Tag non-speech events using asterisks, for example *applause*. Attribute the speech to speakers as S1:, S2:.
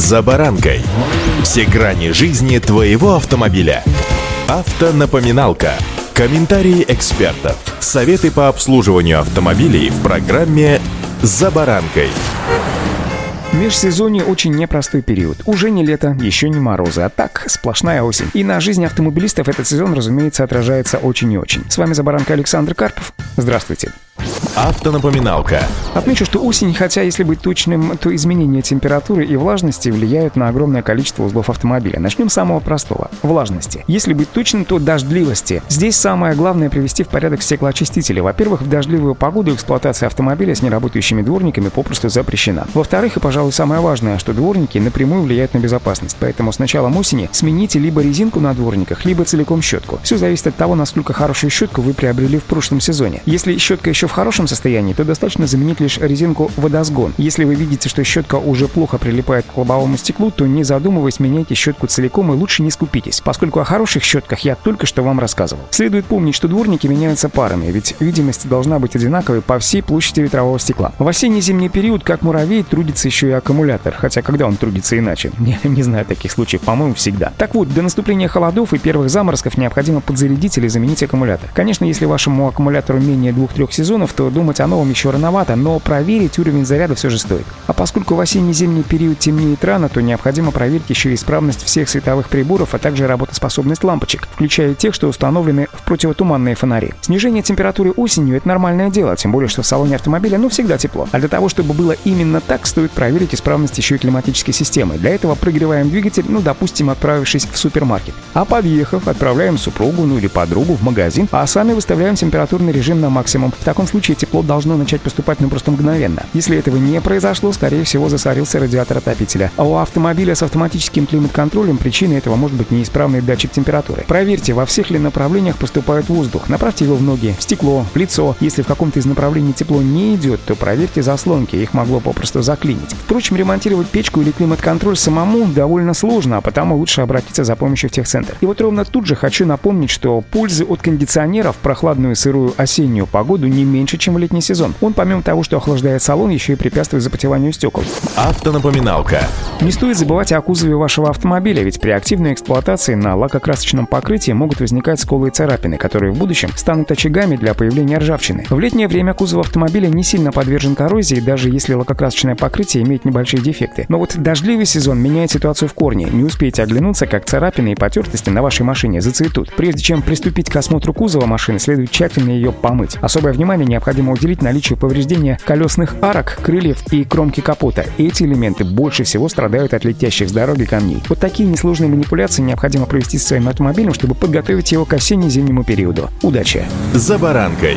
S1: «За баранкой». Все грани жизни твоего автомобиля. Автонапоминалка. Комментарии экспертов. Советы по обслуживанию автомобилей в программе «За баранкой».
S2: Межсезонье очень непростой период. Уже не лето, еще не морозы, а так сплошная осень. И на жизни автомобилистов этот сезон, разумеется, отражается очень и очень. С вами за баранкой Александр Карпов. Здравствуйте.
S1: Автонапоминалка.
S2: Отмечу, что осень, хотя если быть точным, то изменения температуры и влажности влияют на огромное количество узлов автомобиля. Начнем с самого простого – влажности. Если быть точным, то дождливости. Здесь самое главное привести в порядок стеклоочистители. Во-первых, в дождливую погоду эксплуатация автомобиля с неработающими дворниками попросту запрещена. Во-вторых, и, пожалуй, самое важное, что дворники напрямую влияют на безопасность. Поэтому с началом осени смените либо резинку на дворниках, либо целиком щетку. Все зависит от того, насколько хорошую щетку вы приобрели в прошлом сезоне. Если щетка еще в хорошем состоянии, то достаточно заменить лишь резинку водосгон. Если вы видите, что щетка уже плохо прилипает к лобовому стеклу, то не задумываясь, меняйте щетку целиком и лучше не скупитесь, поскольку о хороших щетках я только что вам рассказывал. Следует помнить, что дворники меняются парами, ведь видимость должна быть одинаковой по всей площади ветрового стекла. В осенне-зимний период, как муравей, трудится еще и аккумулятор, хотя когда он трудится иначе? *laughs* Не, не знаю таких случаев, по-моему, всегда. Так вот, до наступления холодов и первых заморозков необходимо подзарядить или заменить аккумулятор. Конечно, если вашему аккумулятору менее двух-трех сезонов, то думать о новом еще рановато, но проверить уровень заряда все же стоит. А поскольку в осенне-зимний период темнеет рано, то необходимо проверить еще и исправность всех световых приборов, а также работоспособность лампочек, включая тех, что установлены в противотуманные фонари. Снижение температуры осенью – это нормальное дело, тем более, что в салоне автомобиля ну всегда тепло. А для того, чтобы было именно так, стоит проверить исправность еще и климатической системы. Для этого прогреваем двигатель, ну, допустим, отправившись в супермаркет. А подъехав, отправляем супругу, ну или подругу в магазин, а сами выставляем температурный режим на максимум. В таком случае тепло должно начать поступать ну просто мгновенно. Если этого не произошло, скорее всего засорился радиатор отопителя. А у автомобиля с автоматическим климат-контролем причиной этого может быть неисправный датчик температуры. Проверьте, во всех ли направлениях поступает воздух. Направьте его в ноги, в стекло, в лицо. Если в каком-то из направлений тепло не идет, то проверьте заслонки, их могло попросту заклинить. Впрочем, ремонтировать печку или климат-контроль самому довольно сложно, а потому лучше обратиться за помощью в техцентр. И вот ровно тут же хочу напомнить, что пользы от кондиционера в прохладную сырую осеннюю погоду не меньше, чем в летний летний сезон. Он, помимо того, что охлаждает салон, еще и препятствует запотеванию стекол.
S1: Автонапоминалка.
S2: Не стоит забывать о кузове вашего автомобиля, ведь при активной эксплуатации на лакокрасочном покрытии могут возникать сколы и царапины, которые в будущем станут очагами для появления ржавчины. В летнее время кузов автомобиля не сильно подвержен коррозии, даже если лакокрасочное покрытие имеет небольшие дефекты. Но вот дождливый сезон меняет ситуацию в корне. Не успеете оглянуться, как царапины и потертости на вашей машине зацветут. Прежде чем приступить к осмотру кузова машины, следует тщательно ее помыть. Особое внимание необходимо уделить наличию повреждения колесных арок, крыльев и кромки капота. Эти элементы больше всего страдают от летящих с дороги камней. Вот такие несложные манипуляции необходимо провести с своим автомобилем, чтобы подготовить его к осенне-зимнему периоду. Удачи!
S1: За баранкой.